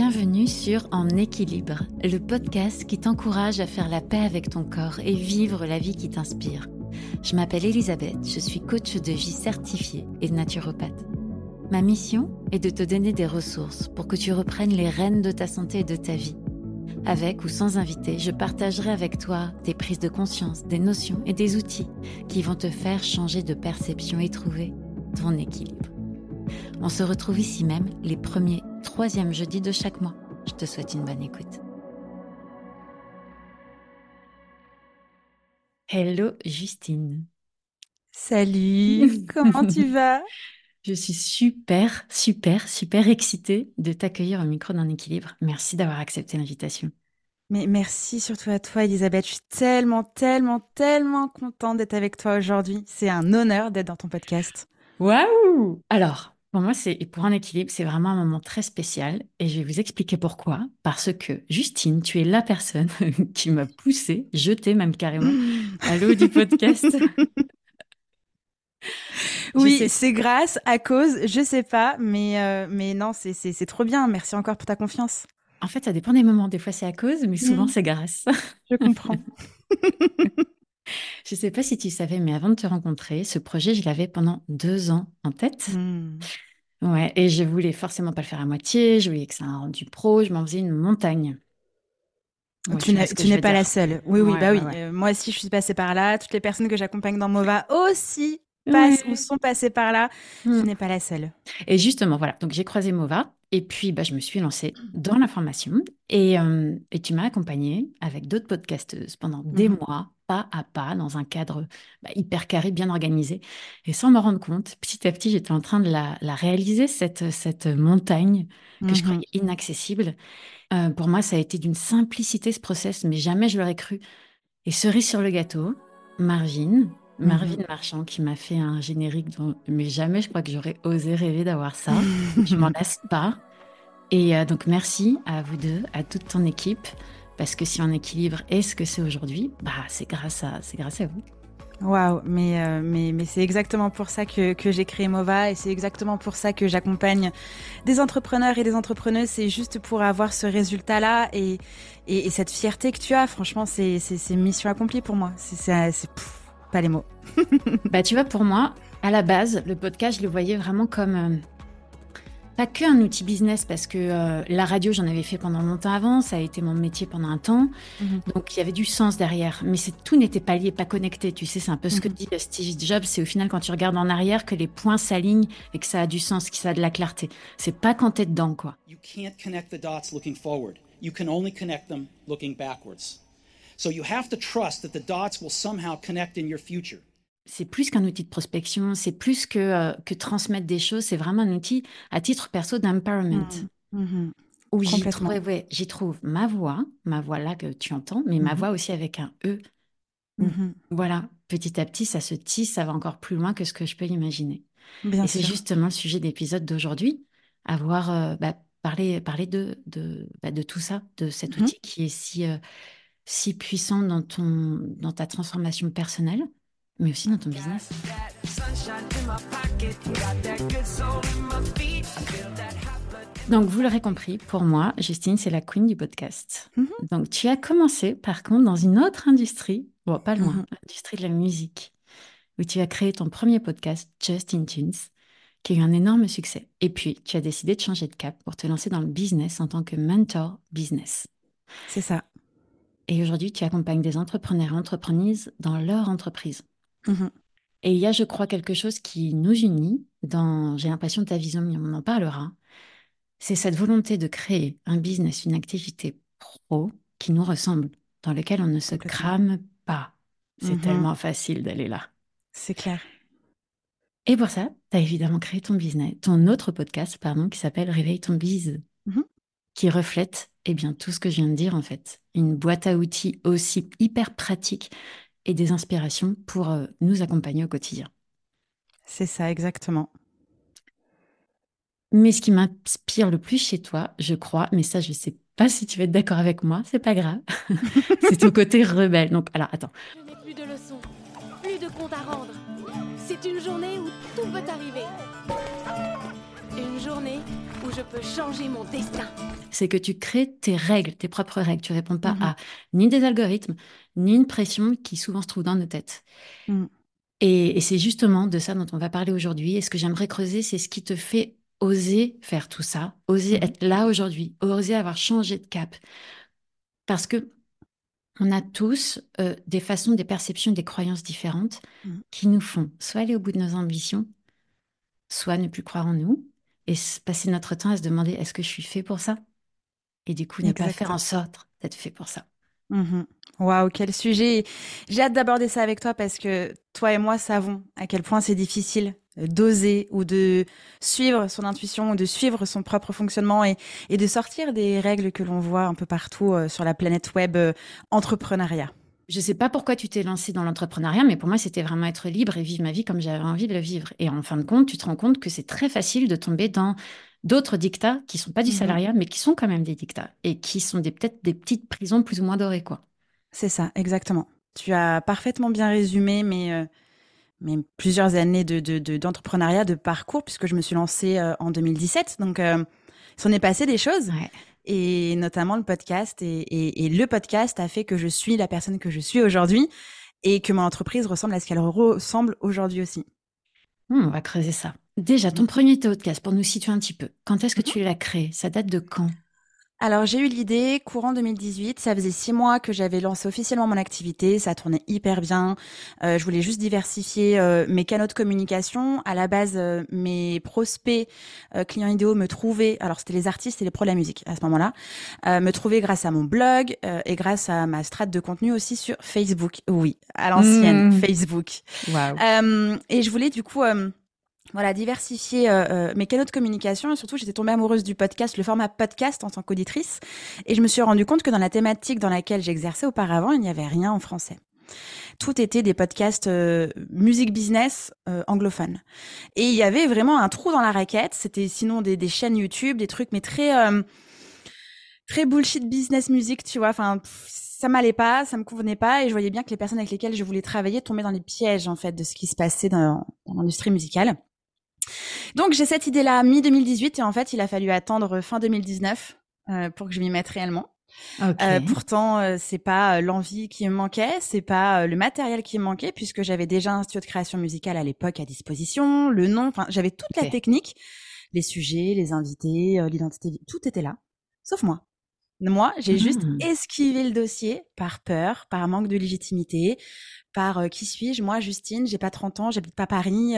Bienvenue sur En équilibre, le podcast qui t'encourage à faire la paix avec ton corps et vivre la vie qui t'inspire. Je m'appelle Elisabeth, je suis coach de vie certifiée et naturopathe. Ma mission est de te donner des ressources pour que tu reprennes les rênes de ta santé et de ta vie. Avec ou sans invité, je partagerai avec toi des prises de conscience, des notions et des outils qui vont te faire changer de perception et trouver ton équilibre. On se retrouve ici même les premiers, troisièmes jeudis de chaque mois. Je te souhaite une bonne écoute. Hello Justine. Salut, comment tu vas? Je suis super, super, super excitée de t'accueillir au micro d'un équilibre. Merci d'avoir accepté l'invitation. Mais merci surtout à toi, Elisabeth. Je suis tellement, tellement, tellement contente d'être avec toi aujourd'hui. C'est un honneur d'être dans ton podcast. Waouh Alors, pour moi, c'est pour un équilibre, c'est vraiment un moment très spécial et je vais vous expliquer pourquoi. Parce que Justine, tu es la personne qui m'a poussée, jetée même carrément à l'eau du podcast. oui, c'est grâce, à cause, je sais pas, mais, euh, mais non, c'est trop bien. Merci encore pour ta confiance. En fait, ça dépend des moments. Des fois, c'est à cause, mais souvent, mmh. c'est grâce. Je comprends. Je ne sais pas si tu savais, mais avant de te rencontrer, ce projet, je l'avais pendant deux ans en tête. Mmh. Ouais, et je voulais forcément pas le faire à moitié. Je voulais que ça ait un rendu pro. Je m'en faisais une montagne. tu n'es pas la seule. Oui, oui, bah oui. Euh, moi aussi, je suis passée par là. Toutes les personnes que j'accompagne dans Mova aussi passent ou sont passées par là. Tu mmh. n'es pas la seule. Et justement, voilà. Donc, j'ai croisé Mova. Et puis, bah, je me suis lancée dans la formation. Et, euh, et tu m'as accompagnée avec d'autres podcasteuses pendant des mmh mois pas à pas, dans un cadre bah, hyper carré, bien organisé. Et sans me rendre compte, petit à petit, j'étais en train de la, réaliser, cette, cette montagne que je mmh croyais inaccessible. Euh, pour moi, ça a été d'une simplicité ce process, mais jamais je l'aurais cru. Et cerise sur le gâteau, Marvin, mmh Marvin Marchand, qui m'a fait un générique dont mais jamais je crois que j'aurais osé rêver d'avoir ça. je m'en lasse pas. Et euh, donc merci à vous deux, à toute ton équipe. Parce que si on équilibre est ce que c'est aujourd'hui, bah, c'est grâce, à, grâce à vous. Waouh, mais, euh, mais, mais c'est exactement pour ça que, que j'ai créé Mova et c'est exactement pour ça que j'accompagne des entrepreneurs et des entrepreneuses. C'est juste pour avoir ce résultat-là et, et, cette fierté que tu as. Franchement, c'est mission accomplie pour moi. C'est pas les mots. bah, tu vois, pour moi, à la base, le podcast, je le voyais vraiment comme euh, pas que un outil business parce que euh, la radio j'en avais fait pendant longtemps avant, ça a été mon métier pendant un temps, mhm. donc il y avait du sens derrière. Mais c'est tout n'était pas lié, pas connecté. Tu sais, c'est un peu ce que mhm. dit Steve Jobs, c'est au final quand tu regardes en arrière que les points s'alignent et que ça a du sens, que ça a de la clarté. C'est pas quand t'es dedans quoi. You can't connect the dots looking forward. You can only connect them looking backwards. So you have to trust that the dots will somehow connect in your future c'est plus qu'un outil de prospection, c'est plus que, euh, que transmettre des choses, c'est vraiment un outil à titre perso d'empowerment. Mmh, mmh. Où j'y trouve, j'y trouve ma voix, ma voix là que tu entends, mais ma mmh voix aussi avec un E. Voilà, petit à petit, ça se tisse, ça va encore plus loin que ce que je peux imaginer. Et c'est justement le sujet d'épisode d'aujourd'hui, avoir euh, bah, parlé, parler de, de, bah, de tout ça, de cet outil qui est si, euh, si puissant dans, ton, dans ta transformation personnelle mais aussi dans ton business. Donc, vous l'aurez compris, pour moi, Justine, c'est la queen du podcast. Mhm. Donc, tu as commencé, par contre, dans une autre industrie, bon, pas loin, mhm. l'industrie de la musique, où tu as créé ton premier podcast, Just Tunes, qui a eu un énorme succès. Et puis, tu as décidé de changer de cap pour te lancer dans le business en tant que mentor business. C'est ça. Et aujourd'hui, tu accompagnes des entrepreneurs et entreprises dans leur entreprise. Mmh et il y a, je crois, quelque chose qui nous unit dans, j'ai l'impression, ta vision, mais on en parlera. C'est cette volonté de créer un business, une activité pro qui nous ressemble, dans lequel on ne se crame pas. C'est mmh tellement facile d'aller là. C'est clair. Et pour ça, tu as évidemment créé ton business, ton autre podcast, pardon, qui s'appelle Réveille ton bise, mmh qui reflète eh bien, tout ce que je viens de dire en fait. Une boîte à outils aussi hyper pratique et des inspirations pour euh, nous accompagner au quotidien. C'est ça, exactement. Mais ce qui m'inspire le plus chez toi, je crois, mais ça, je ne sais pas si tu vas être d'accord avec moi, c'est pas grave. c'est ton côté rebelle. Donc, alors, attends. Je n'ai plus de leçons, plus de comptes à rendre. C'est une journée où tout peut arriver. Une journée où je peux changer mon destin. C'est que tu crées tes règles, tes propres règles. Tu réponds pas Mhm. à ni des algorithmes, ni une pression qui souvent se trouve dans nos têtes. Mm. Et, et c'est justement de ça dont on va parler aujourd'hui. Et ce que j'aimerais creuser, c'est ce qui te fait oser faire tout ça, oser Mhm. être là aujourd'hui, oser avoir changé de cap. Parce que on a tous euh, des façons, des perceptions, des croyances différentes Mhm. qui nous font soit aller au bout de nos ambitions, soit ne plus croire en nous et passer notre temps à se demander est-ce que je suis fait pour ça? Et du coup, ne pas faire en sorte d'être fait pour ça. Mhm. Waouh, quel sujet. J'ai hâte d'aborder ça avec toi parce que toi et moi savons à quel point c'est difficile euh, d'oser ou de suivre son intuition ou de suivre son propre fonctionnement et, et de sortir des règles que l'on voit un peu partout euh, sur la planète web euh, entrepreneuriat. Je sais pas pourquoi tu t'es lancé dans l'entrepreneuriat, mais pour moi, c'était vraiment être libre et vivre ma vie comme j'avais envie de le vivre. Et en fin de compte, tu te rends compte que c'est très facile de tomber dans d'autres dictats qui sont pas du Mhm. salariat, mais qui sont quand même des dictats et qui sont des peut-être des petites prisons plus ou moins dorées, quoi. C'est ça, exactement. Tu as parfaitement bien résumé mes, euh, mes plusieurs années de, de, de- d'entrepreneuriat, de parcours, puisque je me suis lancée euh, en 2017. Donc, euh, il s'en est passé des choses. Ouais. Et notamment le podcast. Et, et- et le podcast a fait que je suis la personne que je suis aujourd'hui et que mon entreprise ressemble à ce qu'elle ressemble aujourd'hui aussi. Hmm, on va creuser ça. Déjà, ton premier podcast, pour nous situer un petit peu, quand est-ce que tu l'as créé? Ça date de quand? Alors j'ai eu l'idée courant 2018, ça faisait six mois que j'avais lancé officiellement mon activité, ça tournait hyper bien. Euh, je voulais juste diversifier euh, mes canaux de communication. À la base, euh, mes prospects euh, clients idéaux me trouvaient, alors c'était les artistes et les pros de la musique à ce moment-là, euh, me trouvaient grâce à mon blog euh, et grâce à ma strate de contenu aussi sur Facebook. Oui, à l'ancienne Mmh. Facebook. Euh, et je voulais du coup euh, voilà, diversifier euh, euh, mes canaux de communication et surtout j'étais tombée amoureuse du podcast, le format podcast en tant qu'auditrice et je me suis rendu compte que dans la thématique dans laquelle j'exerçais auparavant, il n'y avait rien en français. Tout était des podcasts euh, musique business euh, anglophones. Et il y avait vraiment un trou dans la raquette, c'était sinon des, des chaînes YouTube, des trucs mais très euh, très bullshit business music, tu vois, enfin ça m'allait pas, ça me convenait pas, et je voyais bien que les personnes avec lesquelles je voulais travailler tombaient dans les pièges en fait de ce qui se passait dans l'industrie musicale. Donc j'ai cette idée-là mi 2018 et en fait il a fallu attendre fin 2019 euh, pour que je m'y mette réellement. Euh, pourtant euh, c'est pas euh, l'envie qui me manquait, c'est pas euh, le matériel qui me manquait puisque j'avais déjà un studio de création musicale à l'époque à disposition, le nom, enfin j'avais toute la technique, les sujets, les invités, l'identité, tout était là, sauf moi. Moi, j'ai juste Mhm. esquivé le dossier par peur, par manque de légitimité, par qui suis-je? Moi, Justine, j'ai pas 30 ans, j'habite pas Paris.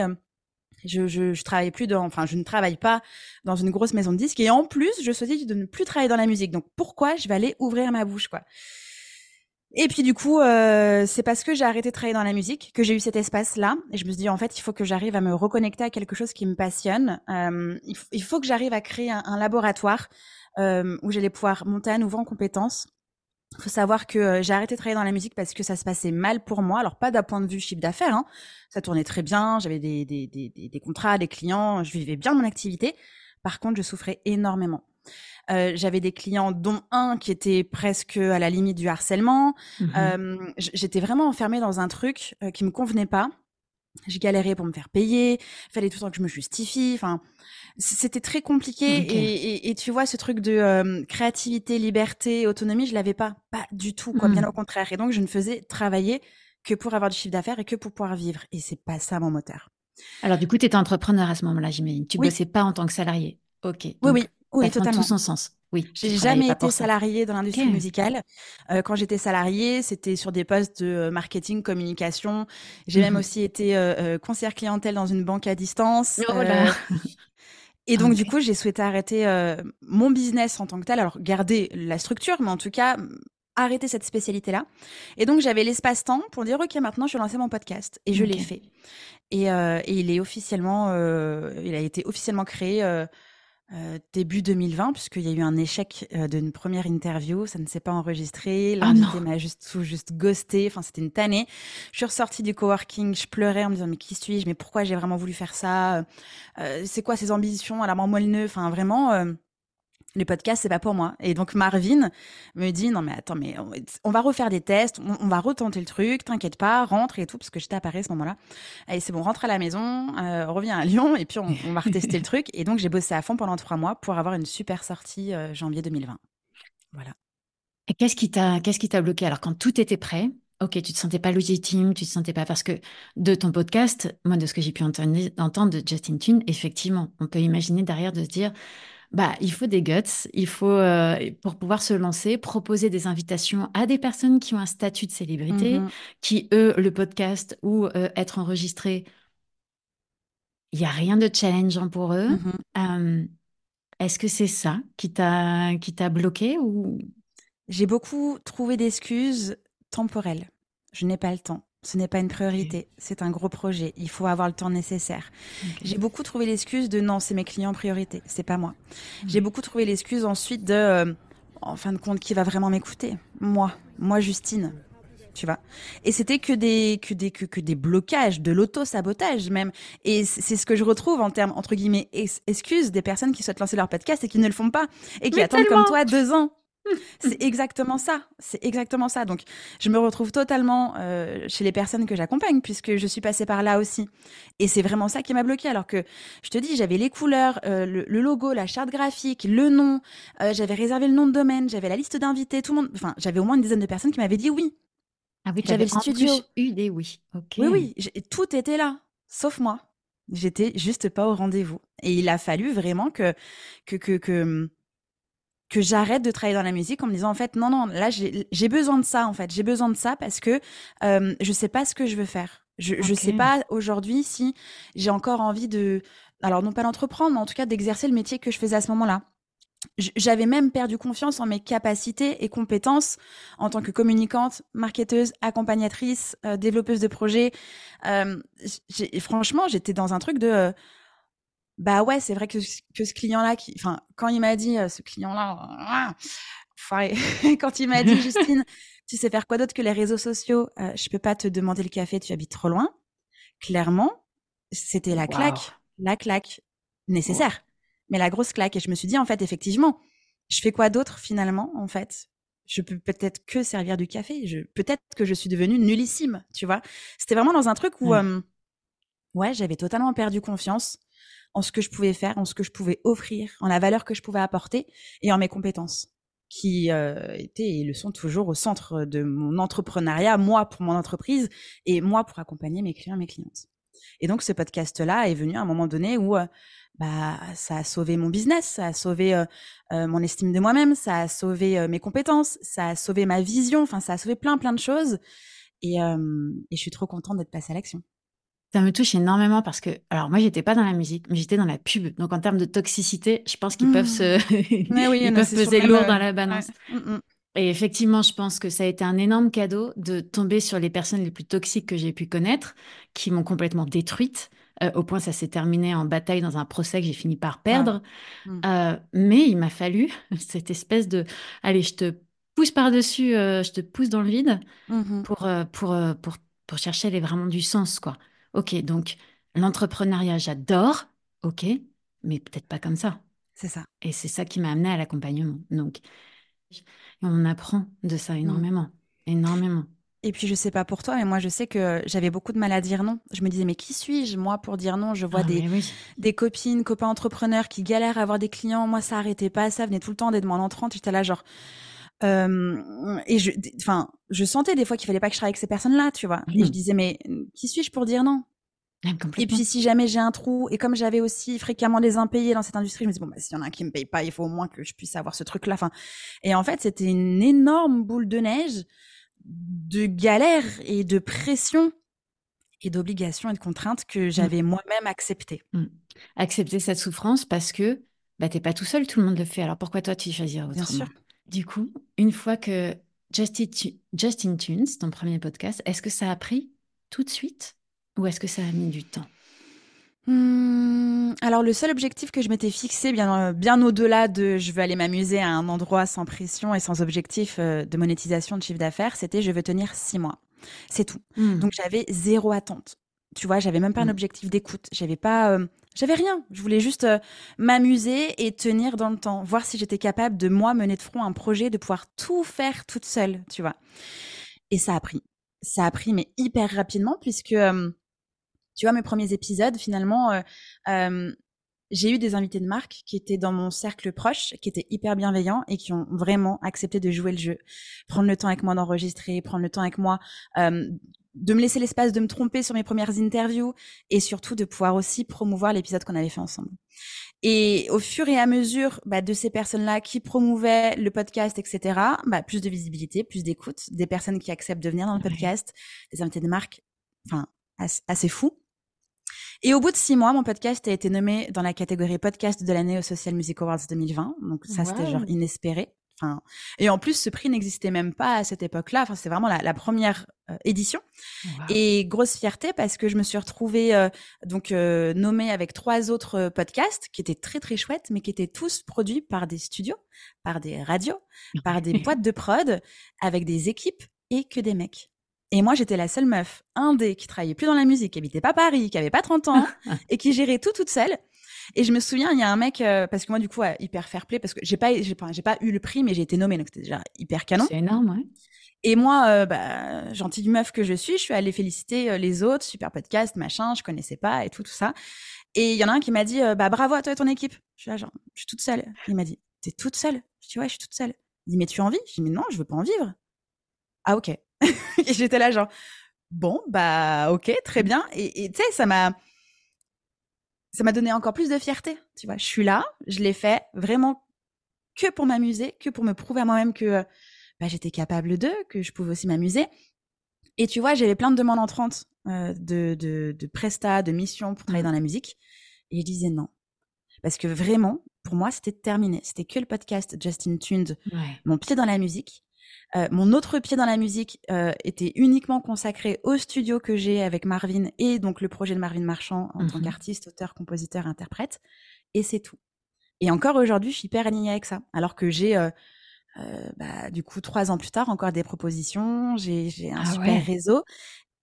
Je, je, je travaille plus dans, enfin, je ne travaille pas dans une grosse maison de disques et en plus, je choisis de ne plus travailler dans la musique. Donc, pourquoi je vais aller ouvrir ma bouche, quoi? Et puis, du coup, euh, c'est parce que j'ai arrêté de travailler dans la musique que j'ai eu cet espace-là. Et je me suis dit, en fait, il faut que j'arrive à me reconnecter à quelque chose qui me passionne. Euh, il faut que j'arrive à créer un, un laboratoire euh, où j'allais pouvoir monter à nouveau en compétences. Il faut savoir que euh, j'ai arrêté de travailler dans la musique parce que ça se passait mal pour moi. Alors pas d'un point de vue chiffre d'affaires, hein. ça tournait très bien, j'avais des, des, des, des, contrats, des clients, je vivais bien mon activité. Par contre, je souffrais énormément. Euh, j'avais des clients, dont un qui était presque à la limite du harcèlement. Mhm. Euh, J'étais vraiment enfermée dans un truc euh, qui me convenait pas. Je galérais pour me faire payer. Fallait tout le temps que je me justifie. Enfin, c'était très compliqué. Et, et, et tu vois, ce truc de euh, créativité, liberté, autonomie, je l'avais pas, pas du tout. Quoi, bien au contraire. Et donc, je ne faisais travailler que pour avoir du chiffre d'affaires et que pour pouvoir vivre. Et c'est pas ça mon moteur. Alors, du coup, tu étais entrepreneur à ce moment-là, j'imagine. Tu Oui. bossais pas en tant que salarié. Ok. Oui, Donc, oui, oui, ça prend tout son sens. Oui. J'ai jamais été salariée dans l'industrie musicale. Euh, quand j'étais salariée, c'était sur des postes de euh, marketing, communication. J'ai même Mhm. aussi été euh, euh, conseillère clientèle dans une banque à distance. Oh Euh, et donc, Ah du ouais. coup, j'ai souhaité arrêter mon business en tant que tel. Alors, garder la structure, mais en tout cas, arrêter cette spécialité-là. Et donc, j'avais l'espace-temps pour dire, OK, maintenant, je vais lancer mon podcast. Et je l'ai fait. Et, et il est officiellement, il a été officiellement créé euh, début 2020, puisqu'il y a eu un échec euh, d'une première interview. Ça ne s'est pas enregistré. Ah L'invité non. m'a juste, tout juste ghosté. Enfin, c'était une tannée. Je suis ressortie du coworking. Je pleurais en me disant, mais qui suis-je? Mais pourquoi j'ai vraiment voulu faire ça? Euh, c'est quoi ces ambitions à la moelle Enfin, vraiment, euh, le podcast c'est pas pour moi. Et donc Marvin me dit non mais attends mais on, va refaire des tests on, va retenter le truc t'inquiète pas rentre et tout parce que j'étais à Paris à ce moment-là. Allez c'est bon rentre à la maison euh, reviens à Lyon et puis on, va retester le truc. Et donc j'ai bossé à fond pendant trois mois pour avoir une super sortie euh, janvier 2020 voilà. Et qu'est-ce qui t'a qu'est-ce qui t'a bloqué? Alors quand tout était prêt Ok, tu te sentais pas légitime, tu te sentais pas parce que de ton podcast, moi de ce que j'ai pu entendre, entendre de Justin Tune, effectivement, on peut imaginer derrière de se dire bah, il faut des guts, il faut, euh, pour pouvoir se lancer, proposer des invitations à des personnes qui ont un statut de célébrité, mmh qui, eux, le podcast ou euh, être enregistré, il n'y a rien de challengeant pour eux. Mmh est-ce que c'est ça qui t'a qui t'a bloqué ou? J'ai beaucoup trouvé d'excuses temporelles. Je n'ai pas le temps. Ce n'est pas une priorité, c'est un gros projet. Il faut avoir le temps nécessaire. J'ai beaucoup trouvé l'excuse de non, c'est mes clients en priorité, c'est pas moi. J'ai beaucoup trouvé l'excuse ensuite de, euh, en fin de compte, qui va vraiment m'écouter. Moi, moi Justine, tu vois. Et c'était que des que des que, des blocages, de l'auto sabotage même. Et c'est ce que je retrouve en termes entre guillemets excuses des personnes qui souhaitent lancer leur podcast et qui ne le font pas. Et qui attendent comme toi deux ans c'est exactement ça. C'est exactement ça. Donc, je me retrouve totalement euh, chez les personnes que j'accompagne puisque je suis passée par là aussi. Et c'est vraiment ça qui m'a bloqué. Alors que je te dis, j'avais les couleurs, euh, le, logo, la charte graphique, le nom. Euh, j'avais réservé le nom de domaine. J'avais la liste d'invités. Tout le monde. Enfin, j'avais au moins une dizaine de personnes qui m'avaient dit oui. Ah oui, j'avais le studio. eu des oui. Oui, oui. Tout était là, sauf moi. J'étais juste pas au rendez-vous. Et il a fallu vraiment que que que, que que j'arrête de travailler dans la musique en me disant en fait non non là j'ai besoin de ça en fait. J'ai besoin de ça parce que euh, je sais pas ce que je veux faire. Je ne sais pas aujourd'hui si j'ai encore envie de alors non pas d'entreprendre mais en tout cas d'exercer le métier que je faisais à ce moment-là. J'avais même perdu confiance en mes capacités et compétences en tant que communicante, marketeuse, accompagnatrice, euh, développeuse de projets. Euh, franchement, j'étais dans un truc de euh, bah ouais, c'est vrai que, que ce client-là, qui, enfin, quand il m'a dit, euh, ce client-là, quand il m'a dit, Justine, tu sais faire quoi d'autre que les réseaux sociaux? Euh, Je peux pas te demander le café, tu habites trop loin. Clairement, c'était la claque, la claque nécessaire, mais la grosse claque. Et je me suis dit, en fait, effectivement, je fais quoi d'autre finalement, en fait? Je peux peut-être que servir du café. Je, peut-être que je suis devenue nullissime, tu vois? C'était vraiment dans un truc où, mmh. ouais, j'avais totalement perdu confiance en ce que je pouvais faire, en ce que je pouvais offrir, en la valeur que je pouvais apporter et en mes compétences qui euh, étaient et le sont toujours au centre de mon entrepreneuriat, moi pour mon entreprise et moi pour accompagner mes clients mes clientes. Et donc ce podcast-là est venu à un moment donné où euh, bah ça a sauvé mon business, ça a sauvé euh, mon estime de moi-même, ça a sauvé mes compétences, ça a sauvé ma vision, enfin ça a sauvé plein plein de choses. Et, et je suis trop contente d'être passée à l'action. Ça me touche énormément parce que, alors moi, j'étais pas dans la musique, mais j'étais dans la pub. Donc, en termes de toxicité, je pense qu'ils peuvent mmh. se, oui, ils peuvent peser lourd dans la balance. Mmh, mmh. Et effectivement, je pense que ça a été un énorme cadeau de tomber sur les personnes les plus toxiques que j'ai pu connaître, qui m'ont complètement détruite, euh, au point ça s'est terminé en bataille dans un procès que j'ai fini par perdre. Euh, mais il m'a fallu cette espèce de, allez, je te pousse par-dessus, euh, je te pousse dans le vide pour, pour, pour, pour chercher les, vraiment du sens, quoi. Ok, donc l'entrepreneuriat, j'adore, ok, mais peut-être pas comme ça. C'est ça. Et c'est ça qui m'a amené à l'accompagnement. Donc, on apprend de ça mmh. énormément, énormément. Et puis je sais pas pour toi, mais moi je sais que j'avais beaucoup de mal à dire non. Je me disais mais qui suis-je moi pour dire non? Je vois ah, des, des copines, copains entrepreneurs qui galèrent à avoir des clients. Moi ça arrêtait pas, ça venait tout le temps d'être en entrante. J'étais là genre et je, enfin, je sentais des fois qu'il fallait pas que je travaille avec ces personnes-là, tu vois. Et je mmh. disais, mais qui suis-je pour dire non? Et puis si jamais j'ai un trou, et comme j'avais aussi fréquemment des impayés dans cette industrie, je me dis bon, bah, s'il y en a un qui me paye pas, il faut au moins que je puisse avoir ce truc-là. Enfin, et en fait, c'était une énorme boule de neige de galère et de pression et d'obligations et de contraintes que mmh. j'avais moi-même acceptées. Mmh. Accepter cette souffrance parce que bah, t'es pas tout seul, tout le monde le fait. Alors pourquoi toi tu choisirais autrement? Bien sûr. Du coup, une fois que Justin, Tunes, ton premier podcast, est-ce que ça a pris tout de suite ou est-ce que ça a mis du temps? Hmm, alors le seul objectif que je m'étais fixé, bien, euh, bien au-delà de je veux aller m'amuser à un endroit sans pression et sans objectif euh, de monétisation de chiffre d'affaires, c'était je veux tenir six mois. C'est tout. Hmm. Donc j'avais zéro attente. Tu vois, j'avais même pas un hmm. objectif d'écoute. J'avais pas, euh, J'avais rien. Je voulais juste euh, m'amuser et tenir dans le temps, voir si j'étais capable de moi mener de front un projet, de pouvoir tout faire toute seule, tu vois. Et ça a pris. Ça a pris, mais hyper rapidement, puisque, euh, tu vois, mes premiers épisodes, finalement, euh, j'ai eu des invités de marque qui étaient dans mon cercle proche, qui étaient hyper bienveillants et qui ont vraiment accepté de jouer le jeu, prendre le temps avec moi d'enregistrer, prendre le temps avec moi euh, de me laisser l'espace de me tromper sur mes premières interviews et surtout de pouvoir aussi promouvoir l'épisode qu'on avait fait ensemble. Et au fur et à mesure bah, de ces personnes-là qui promouvaient le podcast, etc., bah, plus de visibilité, plus d'écoute, des personnes qui acceptent de venir dans le podcast, des invités de marque, enfin, assez fou. Et au bout de six mois, mon podcast a été nommé dans la catégorie podcast de l'année au Social Music Awards 2020. Donc ça, c'était genre inespéré. Enfin, et en plus, ce prix n'existait même pas à cette époque-là. Enfin, c'est vraiment la, première euh, édition. Et grosse fierté parce que je me suis retrouvée euh, donc euh, nommée avec trois autres podcasts qui étaient très très chouettes, mais qui étaient tous produits par des studios, par des radios, par des boîtes de prod, avec des équipes et que des mecs. Et moi, j'étais la seule meuf indé qui travaillait plus dans la musique, qui habitait pas Paris, qui avait pas 30 ans et qui gérait tout toute seule. Et je me souviens, il y a un mec, euh, parce que moi, du coup, hyper fair play, parce que j'ai pas, j'ai pas, j'ai pas eu le prix, mais j'ai été nommée, donc c'était déjà hyper canon. C'est énorme, ouais. Et moi, euh, bah, gentille meuf que je suis, je suis allée féliciter euh, les autres, super podcast, machin, je connaissais pas et tout, tout ça. Et il y en a un qui m'a dit, bah, bravo à toi et ton équipe. Je suis là, genre, je suis toute seule. Il m'a dit, t'es toute seule? Je dis, ouais, je suis toute seule. Il dit, mais tu as envie? Je dis, mais non, je veux pas en vivre. Ah, ok. et j'étais là, genre, bon, bah, ok, très bien. Et tu sais, ça m'a. Ça m'a donné encore plus de fierté, tu vois. Je suis là, je l'ai fait vraiment que pour m'amuser, que pour me prouver à moi-même que bah, j'étais capable de, que je pouvais aussi m'amuser. Et tu vois, j'avais plein de demandes entrantes euh, de, de, de prestats, de missions pour travailler mmh. dans la musique. Et je disais non. Parce que vraiment, pour moi, c'était terminé. C'était que le podcast Justin Tuned, mon pied dans la musique. Euh, mon autre pied dans la musique euh, était uniquement consacré au studio que j'ai avec Marvin et donc le projet de Marvin Marchand en tant mmh qu'artiste, auteur, compositeur, interprète. Et c'est tout. Et encore aujourd'hui, je suis hyper alignée avec ça. Alors que j'ai, euh, bah, du coup, trois ans plus tard, encore des propositions, j'ai un ah super réseau.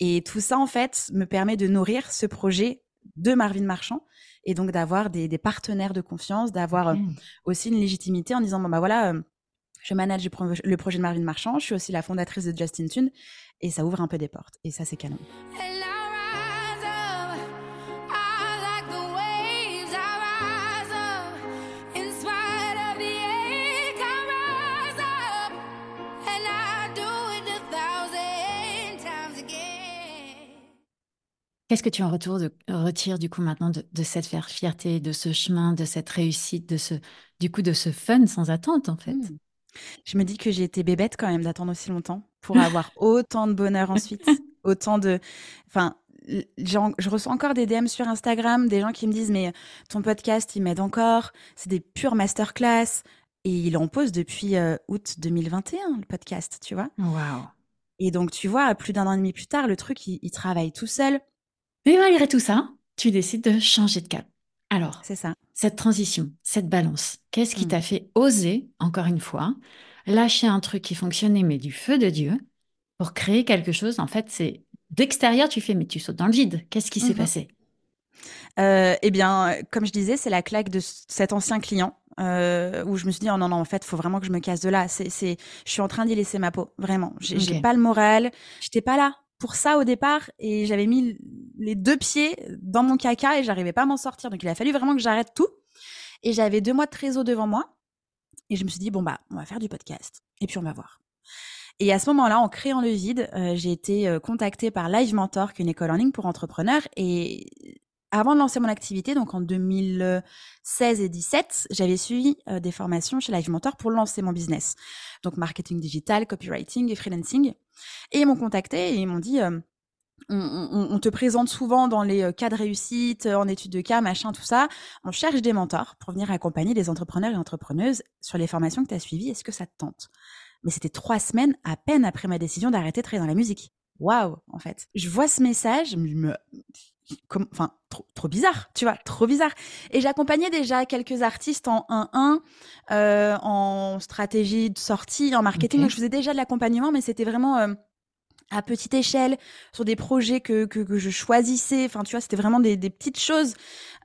Et tout ça, en fait, me permet de nourrir ce projet de Marvin Marchand et donc d'avoir des, des, partenaires de confiance, d'avoir aussi une légitimité en disant, bon, bah voilà je manage le projet de Marvin Marchand, je suis aussi la fondatrice de Justin Tune et ça ouvre un peu des portes et ça c'est canon. Qu'est-ce que tu en retour de, retires du coup maintenant de, cette fierté, de ce chemin, de cette réussite, de ce du coup de ce fun sans attente en fait? Mmh. Je me dis que j'ai été bébête quand même d'attendre aussi longtemps pour avoir autant de bonheur ensuite, autant de. Enfin, je reçois encore des DM sur Instagram, des gens qui me disent mais ton podcast il m'aide encore, c'est des pures masterclass et il en pose depuis euh, août 2021 le podcast, tu vois. Waouh. Et donc tu vois, plus d'un an et demi plus tard, le truc il travaille tout seul. Mais malgré tout ça, tu décides de changer de cap. Alors, c'est ça. Cette transition, cette balance, qu'est-ce qui mmh. t'a fait oser, encore une fois, lâcher un truc qui fonctionnait, mais du feu de Dieu, pour créer quelque chose En fait, c'est d'extérieur, tu fais, mais tu sautes dans le vide. Qu'est-ce qui s'est mmh passé? Euh, Eh bien, comme je disais, c'est la claque de cet ancien client. Euh, où je me suis dit oh non non en fait faut vraiment que je me casse de là c'est c'est je suis en train d'y laisser ma peau vraiment. J'ai pas le moral. J'étais pas là pour ça au départ et j'avais mis les deux pieds dans mon caca et j'arrivais pas à m'en sortir. Donc il a fallu vraiment que j'arrête tout. Et j'avais deux mois de trésor devant moi. Et je me suis dit, bon, bah, on va faire du podcast. Et puis on va voir. Et à ce moment-là, en créant le vide, euh, j'ai été euh, contactée par Live Mentor, qui est une école en ligne pour entrepreneurs. Et avant de lancer mon activité, donc en 2016 et 17, j'avais suivi euh, des formations chez Live Mentor pour lancer mon business. Donc marketing digital, copywriting et freelancing. Et ils m'ont contacté et ils m'ont dit on, te présente souvent dans les cas de réussite, en études de cas, machin, tout ça. On cherche des mentors pour venir accompagner les entrepreneurs et entrepreneuses sur les formations que tu as suivies. Est-ce que ça te tente? Mais c'était trois semaines à peine après ma décision d'arrêter de travailler dans la musique. Waouh, en fait. Je vois ce message, je me, enfin trop, bizarre, tu vois, trop bizarre. Et j'accompagnais déjà quelques artistes en 1-1, euh, en stratégie de sortie, en marketing. Donc je faisais déjà de l'accompagnement, mais c'était vraiment euh, à petite échelle, sur des projets que, que, que je choisissais. Enfin, tu vois, c'était vraiment des, des, petites choses.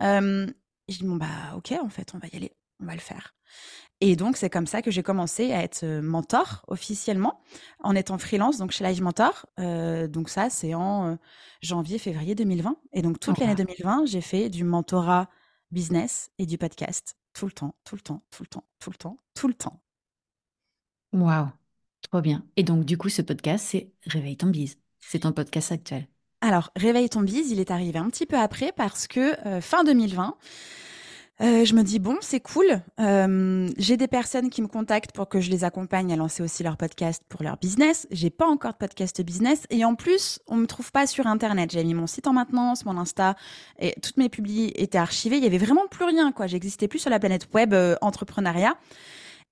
Euh, j'ai dit, bon, bah, ok, en fait, on va y aller, on va le faire. Et donc, c'est comme ça que j'ai commencé à être mentor officiellement, en étant freelance, donc chez Live Mentor. Euh, donc ça, c'est en janvier, février 2020. Et donc, toute l'année 2020, j'ai fait du mentorat business et du podcast tout le temps, tout le temps, tout le temps, tout le temps, tout le temps. Waouh, trop bien. Et donc, du coup, ce podcast, c'est Réveille ton bise. C'est ton podcast actuel. Alors, Réveille ton bise, il est arrivé un petit peu après parce que euh, fin 2020, euh, je me dis bon, c'est cool. Euh, j'ai des personnes qui me contactent pour que je les accompagne à lancer aussi leur podcast pour leur business. J'ai pas encore de podcast business et en plus, on me trouve pas sur internet. J'ai mis mon site en maintenance, mon Insta et toutes mes publis étaient archivés. Il y avait vraiment plus rien quoi. J'existais plus sur la planète web euh, entrepreneuriat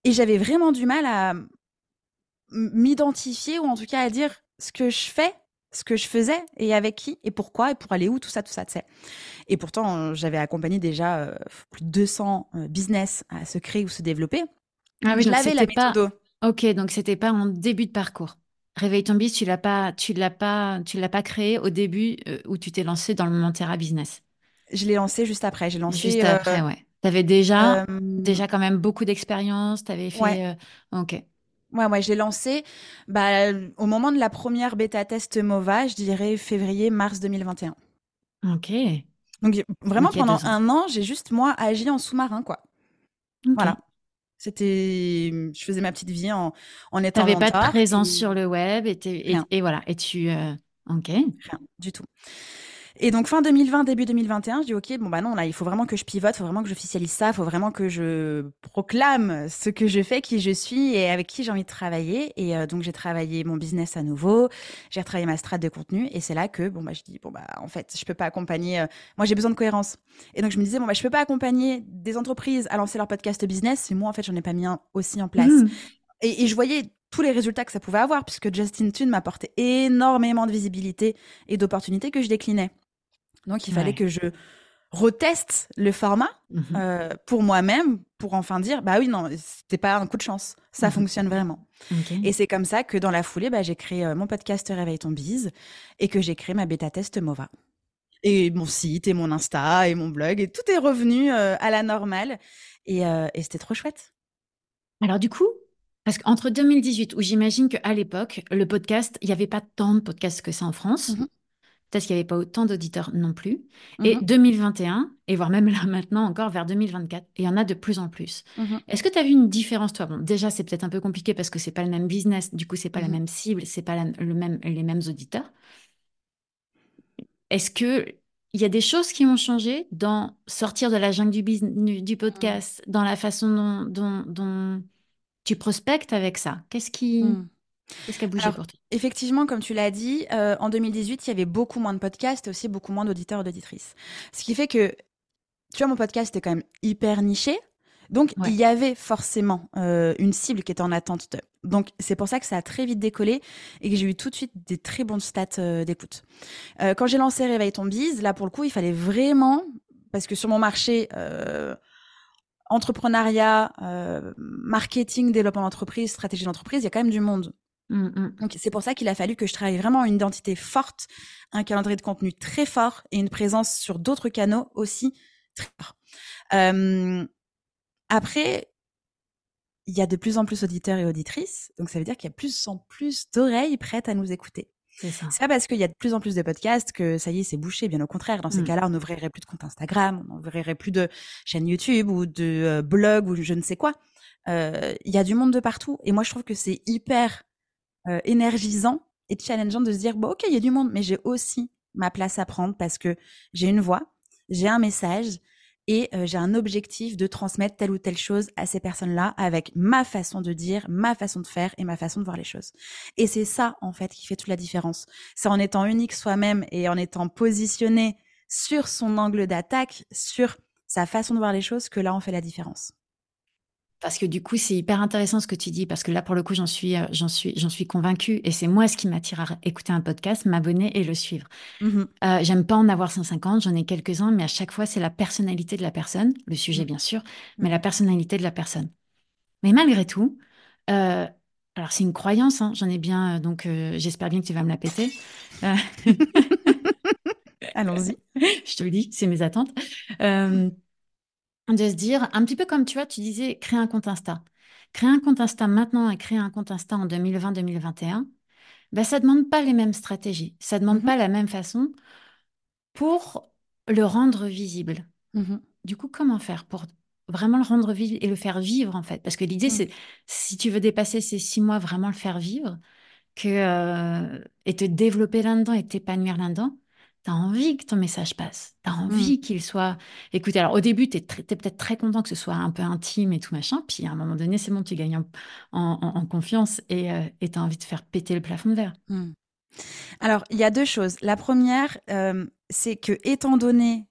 et j'avais vraiment du mal à m'identifier ou en tout cas à dire ce que je fais ce que je faisais et avec qui et pourquoi et pour aller où, tout ça, tout ça, tu sais. Et pourtant, j'avais accompagné déjà euh, plus de 200 euh, business à se créer ou se développer. Ah oui, je l'avais la méthode. Ok, donc c'était pas en début de parcours. Réveille ton biz, tu l'as pas, tu l'as pas, tu l'as pas créé au début euh, où tu t'es lancé dans le Montera Business? Je l'ai lancé juste après. J'ai lancé juste après, ouais. Tu avais déjà, déjà quand même beaucoup d'expérience. Tu avais fait. Ouais. ok. Ouais, ouais, je l'ai lancé bah, au moment de la première bêta test MOVA, je dirais février-mars 2021. Ok. Donc vraiment pendant un an, j'ai juste moi agi en sous-marin, quoi. Voilà. C'était, je faisais ma petite vie en, en étant. T'avais pas de présence sur le web et, et, et, voilà. Et tu, euh, ok. Rien du tout. Et donc fin 2020, début 2021, je dis ok, bon bah non, là il faut vraiment que je pivote, il faut vraiment que j'officialise ça, il faut vraiment que je proclame ce que je fais, qui je suis et avec qui j'ai envie de travailler. Et euh, donc j'ai travaillé mon business à nouveau, j'ai retravaillé ma strate de contenu et c'est là que bon bah je dis bon bah en fait je peux pas accompagner, euh, moi j'ai besoin de cohérence. Et donc je me disais bon bah je peux pas accompagner des entreprises à lancer leur podcast business si moi en fait j'en ai pas mis un aussi en place. Mmh. Et, et je voyais tous les résultats que ça pouvait avoir, puisque Justin Tune m'apportait énormément de visibilité et d'opportunités que je déclinais. Donc il fallait que je reteste le format mmh euh, pour moi-même pour enfin dire bah oui non c'était pas un coup de chance. Ça mmh fonctionne vraiment. Et c'est comme ça que dans la foulée bah, j'ai créé euh, mon podcast Réveille ton bise et que j'ai créé ma bêta test Mova. Et mon site et mon Insta et mon blog et tout est revenu euh, à la normale. Et, et c'était trop chouette. Alors du coup parce qu'entre 2018 où j'imagine qu'à l'époque le podcast il n'y avait pas tant de podcasts que ça en France mmh Peut-être qu'il n'y avait pas autant d'auditeurs non plus. Et 2021, mhm. et voire même là maintenant encore vers 2024, il y en a de plus en plus. Mhm. Est-ce que tu as vu une différence, toi? Bon, déjà, c'est peut-être un peu compliqué parce que c'est pas le même business, du coup, c'est pas la mhm. même cible, c'est pas le même, les mêmes auditeurs. Est-ce que il y a des choses qui ont changé dans sortir de la jungle du, business, du podcast, dans la façon dont, dont, tu prospectes avec ça Qu'est-ce qui Qu'est-ce qui a bougé pour toi? Effectivement, comme tu l'as dit, euh, en 2018, il y avait beaucoup moins de podcasts et aussi beaucoup moins d'auditeurs et d'auditrices. Ce qui fait que, tu vois, mon podcast était quand même hyper niché. Donc, il y avait forcément euh, une cible qui était en attente de. Donc, c'est pour ça que ça a très vite décollé et que j'ai eu tout de suite des très bons stats euh, d'écoute. quand j'ai lancé Réveille ton bise, là, pour le coup, il fallait vraiment, parce que sur mon marché, entrepreneuriat, marketing, développement d'entreprise, stratégie d'entreprise, il y a quand même du monde. Mmh, mmh. Donc c'est pour ça qu'il a fallu que je travaille vraiment une identité forte, un calendrier de contenu très fort et une présence sur d'autres canaux aussi très fort. après, il y a de plus en plus d'auditeurs et auditrices, donc ça veut dire qu'il y a plus en plus d'oreilles prêtes à nous écouter. C'est pas parce qu'il y a de plus en plus de podcasts que ça y est, c'est bouché. Bien au contraire, dans ces mmh. cas-là, on n'ouvrirait plus de compte Instagram, on n'ouvrirait plus de chaîne YouTube ou de euh, blog ou je ne sais quoi. Euh, il y a du monde de partout. Et moi, je trouve que c'est hyper euh, énergisant et challengeant de se dire bon ok il y a du monde mais j'ai aussi ma place à prendre parce que j'ai une voix j'ai un message et euh, j'ai un objectif de transmettre telle ou telle chose à ces personnes-là avec ma façon de dire, ma façon de faire et ma façon de voir les choses. Et c'est ça, en fait, qui fait toute la différence. C'est en étant unique soi-même et en étant positionné sur son angle d'attaque, sur sa façon de voir les choses, que là, on fait la différence. Parce que du coup, c'est hyper intéressant ce que tu dis, parce que là, pour le coup, j'en suis, euh, j'en suis, j'en suis convaincue. Et c'est moi ce qui m'attire à écouter un podcast, m'abonner et le suivre. Mmh euh, j'aime pas en avoir 150, j'en ai quelques-uns, mais à chaque fois, c'est la personnalité de la personne, le sujet mmh. bien sûr, mais la personnalité de la personne. Mais malgré tout, euh, Alors, c'est une croyance, hein, j'en ai bien, donc j'espère bien que tu vas me la péter. Allons-y. je te le dis, c'est mes attentes. De se dire, un petit peu comme tu vois, tu disais, créer un compte Insta. Créer un compte Insta maintenant et créer un compte Insta en 2020-2021, ben, ça ne demande pas les mêmes stratégies. Ça ne demande Mhm. pas la même façon pour le rendre visible. Mhm. Du coup, comment faire pour vraiment le rendre visible et le faire vivre, en fait? Parce que l'idée, Mm. c'est, si tu veux dépasser ces six mois, vraiment le faire vivre que, euh, et te développer là-dedans et t'épanouir là-dedans, tu as envie que ton message passe. Tu as envie qu'il soit écoutez. Alors, au début, tu es, peut-être très content que ce soit un peu intime et tout machin. Puis, à un moment donné, c'est bon, tu gagnes en, en- en confiance et tu as envie de faire péter le plafond de verre. Mm. Alors, il y a deux choses. La première, euh, c'est que, étant donné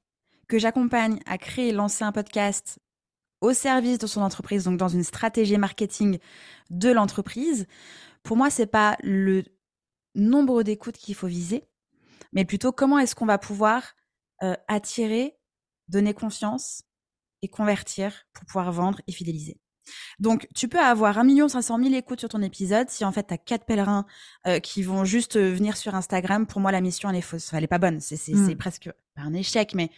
que j'accompagne à créer et lancer un podcast au service de son entreprise, donc dans une stratégie marketing de l'entreprise, pour moi, c'est pas le nombre d'écoutes qu'il faut viser, mais plutôt comment est-ce qu'on va pouvoir euh, attirer, donner confiance et convertir pour pouvoir vendre et fidéliser? Donc, tu peux avoir 1 500 000 écoutes sur ton épisode si en fait tu as quatre pèlerins euh, qui vont juste euh, venir sur Instagram. Pour moi, la mission, elle est fausse. Enfin, elle est pas bonne. C'est Mm. c'est presque pas un échec, mais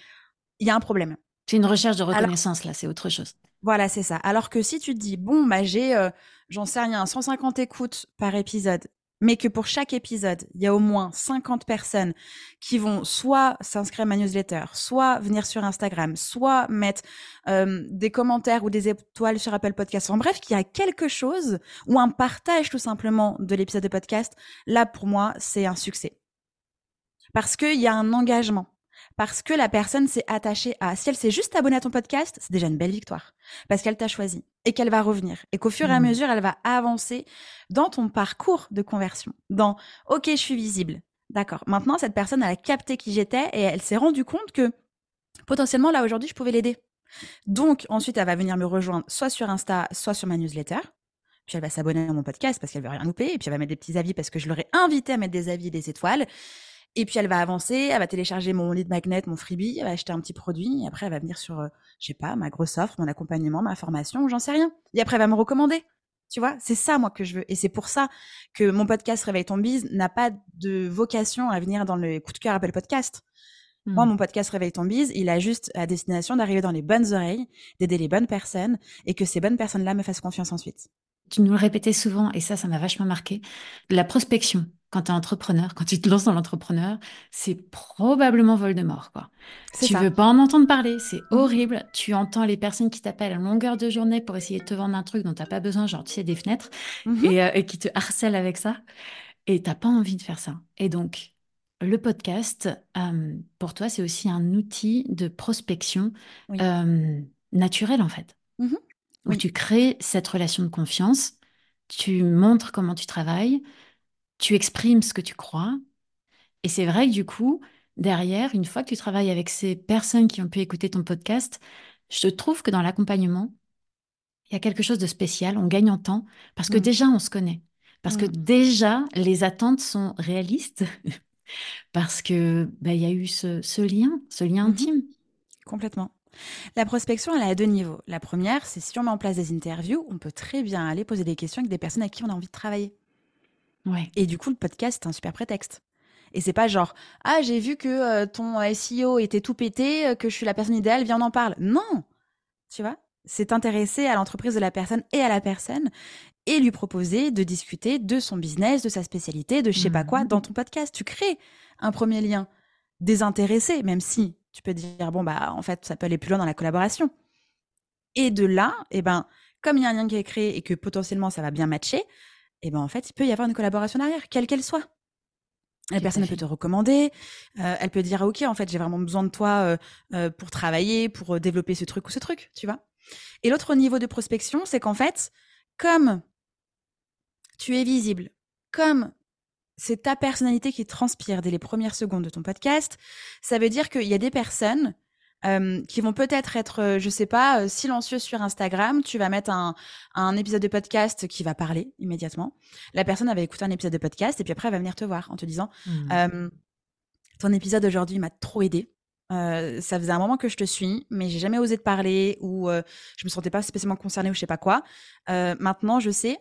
il y a un problème. C'est une recherche de Alors- reconnaissance, là, c'est autre chose. Voilà, c'est ça. Alors que si tu te dis, bon, bah, j'ai, euh, j'en sais rien, 150 écoutes par épisode, mais que pour chaque épisode, il y a au moins 50 personnes qui vont soit s'inscrire à ma newsletter, soit venir sur Instagram, soit mettre euh, des commentaires ou des étoiles sur Apple Podcast. En bref, qu'il y a quelque chose ou un partage tout simplement de l'épisode de podcast, là, pour moi, c'est un succès. Parce qu'il y a un engagement. Parce que la personne s'est attachée à. Si elle s'est juste abonnée à ton podcast, c'est déjà une belle victoire. Parce qu'elle t'a choisi et qu'elle va revenir. Et qu'au fur et à Mhm. mesure, elle va avancer dans ton parcours de conversion. Dans OK, je suis visible. D'accord. Maintenant, cette personne, elle a capté qui j'étais et elle s'est rendue compte que potentiellement, là, aujourd'hui, je pouvais l'aider. Donc, ensuite, elle va venir me rejoindre soit sur Insta, soit sur ma newsletter. Puis elle va s'abonner à mon podcast parce qu'elle veut rien louper. Et puis elle va mettre des petits avis parce que je l'aurais invité à mettre des avis et des étoiles. Et puis elle va avancer, elle va télécharger mon lead magnet, mon freebie, elle va acheter un petit produit, et après elle va venir sur, euh, je sais pas, ma grosse offre, mon accompagnement, ma formation, j'en sais rien. Et après elle va me recommander. Tu vois, c'est ça moi que je veux. Et c'est pour ça que mon podcast Réveille ton bise n'a pas de vocation à venir dans le coup de cœur Apple Podcast. Moi, Mm. mon podcast Réveille ton bise, il a juste à destination d'arriver dans les bonnes oreilles, d'aider les bonnes personnes, et que ces bonnes personnes-là me fassent confiance ensuite. Tu nous le répétais souvent, et ça, ça m'a vachement marqué. La prospection, quand tu es entrepreneur, quand tu te lances dans l'entrepreneur, c'est probablement Voldemort, quoi. Tu ça. veux pas en entendre parler, c'est horrible. Tu entends les personnes qui t'appellent à longueur de journée pour essayer de te vendre un truc dont t'as pas besoin, genre, tu sais, des fenêtres, Mhm. et, euh, et qui te harcèlent avec ça. Et t'as pas envie de faire ça. Et donc, le podcast, euh, pour toi, c'est aussi un outil de prospection Oui. euh, naturel, en fait. Mhm. Où Oui. tu crées cette relation de confiance, tu montres comment tu travailles, tu exprimes ce que tu crois. Et c'est vrai que du coup, derrière, une fois que tu travailles avec ces personnes qui ont pu écouter ton podcast, je trouve que dans l'accompagnement, il y a quelque chose de spécial, on gagne en temps, parce que Mm. déjà, on se connaît. Parce que Mm. déjà, les attentes sont réalistes, parce que bah, il y a eu ce, ce lien, ce lien Mhm. intime. Complètement. La prospection, elle est à deux niveaux. La première, c'est si on met en place des interviews, on peut très bien aller poser des questions avec des personnes avec qui on a envie de travailler. Ouais. Et du coup, le podcast, c'est un super prétexte. Et c'est pas genre, ah, j'ai vu que euh, ton SEO était tout pété, euh, que je suis la personne idéale, viens, on en parle. Non! Tu vois? C'est t'intéresser à l'entreprise de la personne et à la personne et lui proposer de discuter de son business, de sa spécialité, de je sais pas quoi Mhm. dans ton podcast. Tu crées un premier lien désintéressé, même si tu peux dire, bon, bah, en fait, ça peut aller plus loin dans la collaboration. Et de là, eh ben, comme il y a un lien qui est créé et que potentiellement ça va bien matcher, eh ben, en fait, il peut y avoir une collaboration derrière, quelle qu'elle soit. La personne peut te recommander, euh, elle peut dire, ah, ok, en fait, j'ai vraiment besoin de toi euh, euh, pour travailler, pour développer ce truc ou ce truc, tu vois. Et l'autre niveau de prospection, c'est qu'en fait, comme tu es visible, comme c'est ta personnalité qui transpire dès les premières secondes de ton podcast, ça veut dire qu'il y a des personnes euh, qui vont peut-être être, euh, je sais pas, euh, silencieuses sur Instagram. Tu vas mettre un, un épisode de podcast qui va parler immédiatement. La personne elle va écouter un épisode de podcast et puis après elle va venir te voir en te disant euh, ton épisode aujourd'hui m'a trop aidé. Euh, ça faisait un moment que je te suis, mais j'ai jamais osé te parler ou euh, je me sentais pas spécialement concernée ou je sais pas quoi. Euh, maintenant, je sais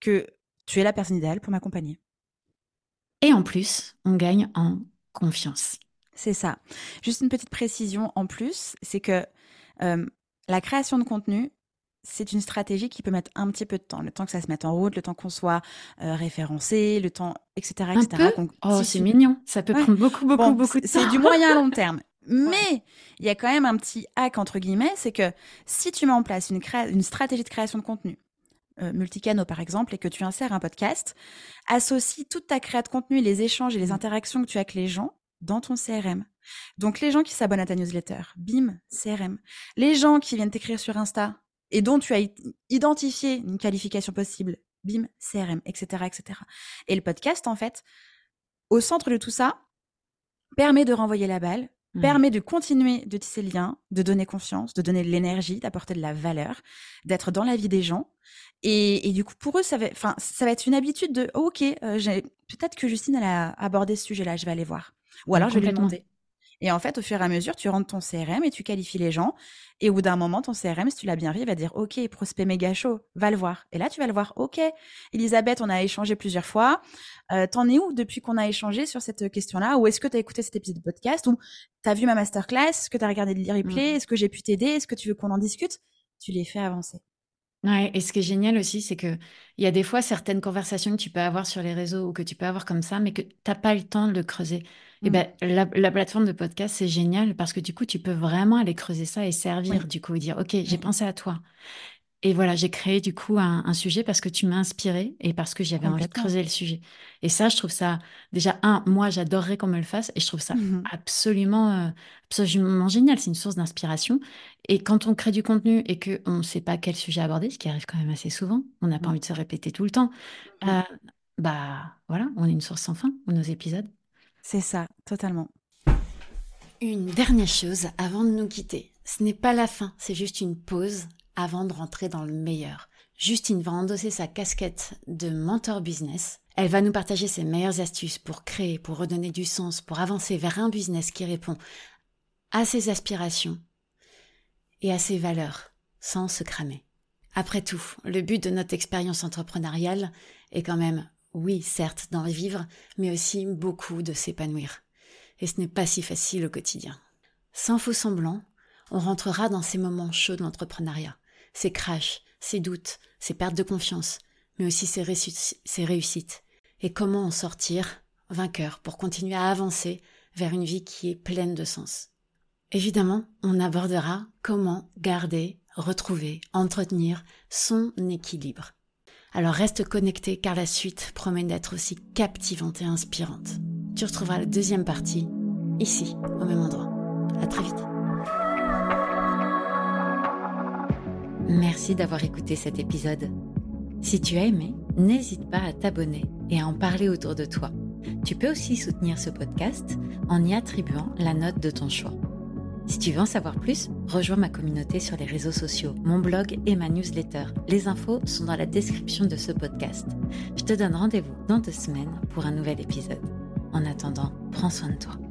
que tu es la personne idéale pour m'accompagner. Et en plus, on gagne en confiance. C'est ça. Juste une petite précision en plus, c'est que euh, la création de contenu, c'est une stratégie qui peut mettre un petit peu de temps, le temps que ça se mette en route, le temps qu'on soit euh, référencé, le temps, etc. etc. oh, c'est mignon. Ça peut prendre beaucoup, beaucoup, beaucoup de temps. C'est du moyen à long terme. Mais il y a quand même un petit hack entre guillemets, c'est que si tu mets en place une, une stratégie de création de contenu, euh, multicanaux par exemple, et que tu insères un podcast, associe toute ta création de contenu, les échanges et les mmh. interactions que tu as avec les gens dans ton CRM. Donc les gens qui s'abonnent à ta newsletter, bim, CRM. Les gens qui viennent t'écrire sur Insta et dont tu as identifié une qualification possible, bim, CRM, etc., etc. Et le podcast, en fait, au centre de tout ça, permet de renvoyer la balle, mmh. permet de continuer de tisser le lien, de donner confiance, de donner de l'énergie, d'apporter de la valeur, d'être dans la vie des gens. Et, du coup, pour eux, ça va, ça va être une habitude de ok, euh, peut-être que Justine elle a abordé ce sujet-là, je vais aller voir. Ou alors je vais lui demander. Et en fait, au fur et à mesure, tu rentres ton CRM et tu qualifies les gens. Et au bout d'un moment, ton CRM, si tu l'as bien vu, il va dire OK, prospect méga chaud, va le voir. Et là, tu vas le voir OK, Elisabeth, on a échangé plusieurs fois. Euh, T'en es où depuis qu'on a échangé sur cette question-là? Ou est-ce que tu as écouté cet épisode de podcast? Ou tu as vu ma masterclass? Est-ce que tu as regardé le replay? Mmh. Est-ce que j'ai pu t'aider? Est-ce que tu veux qu'on en discute? Tu les fais avancer. Ouais, et ce qui est génial aussi, c'est que il y a des fois certaines conversations que tu peux avoir sur les réseaux ou que tu peux avoir comme ça, mais que tu n'as pas le temps de le creuser. Et mmh. ben, la, plateforme de podcast, c'est génial parce que du coup, tu peux vraiment aller creuser ça et servir, du coup, et dire, OK, j'ai pensé à toi. Et voilà, j'ai créé du coup un, sujet parce que tu m'as inspiré et parce que j'avais envie de creuser le sujet. Et ça, je trouve ça, déjà, un, moi, j'adorerais qu'on me le fasse et je trouve ça mmh absolument, euh, absolument génial. C'est une source d'inspiration. Et quand on crée du contenu et qu'on ne sait pas quel sujet aborder, ce qui arrive quand même assez souvent, on n'a pas envie de se répéter tout le temps, euh, bah voilà, on est une source sans fin, nos épisodes. C'est ça, totalement. Une dernière chose avant de nous quitter. Ce n'est pas la fin, c'est juste une pause avant de rentrer dans le meilleur. Justine va endosser sa casquette de mentor business. Elle va nous partager ses meilleures astuces pour créer, pour redonner du sens, pour avancer vers un business qui répond à ses aspirations et à ses valeurs, sans se cramer. Après tout, le but de notre expérience entrepreneuriale est quand même, oui, certes, d'en vivre, mais aussi beaucoup de s'épanouir. Et ce n'est pas si facile au quotidien. Sans faux semblant, on rentrera dans ces moments chauds de l'entrepreneuriat ses crashs, ses doutes, ses pertes de confiance, mais aussi ses, réussites. Et comment en sortir vainqueur pour continuer à avancer vers une vie qui est pleine de sens? Évidemment, on abordera comment garder, retrouver, entretenir son équilibre. Alors reste connecté car la suite promet d'être aussi captivante et inspirante. Tu retrouveras la deuxième partie ici, au même endroit. À très vite. Merci d'avoir écouté cet épisode. Si tu as aimé, n'hésite pas à t'abonner et à en parler autour de toi. Tu peux aussi soutenir ce podcast en y attribuant la note de ton choix. Si tu veux en savoir plus, rejoins ma communauté sur les réseaux sociaux, mon blog et ma newsletter. Les infos sont dans la description de ce podcast. Je te donne rendez-vous dans deux semaines pour un nouvel épisode. En attendant, prends soin de toi.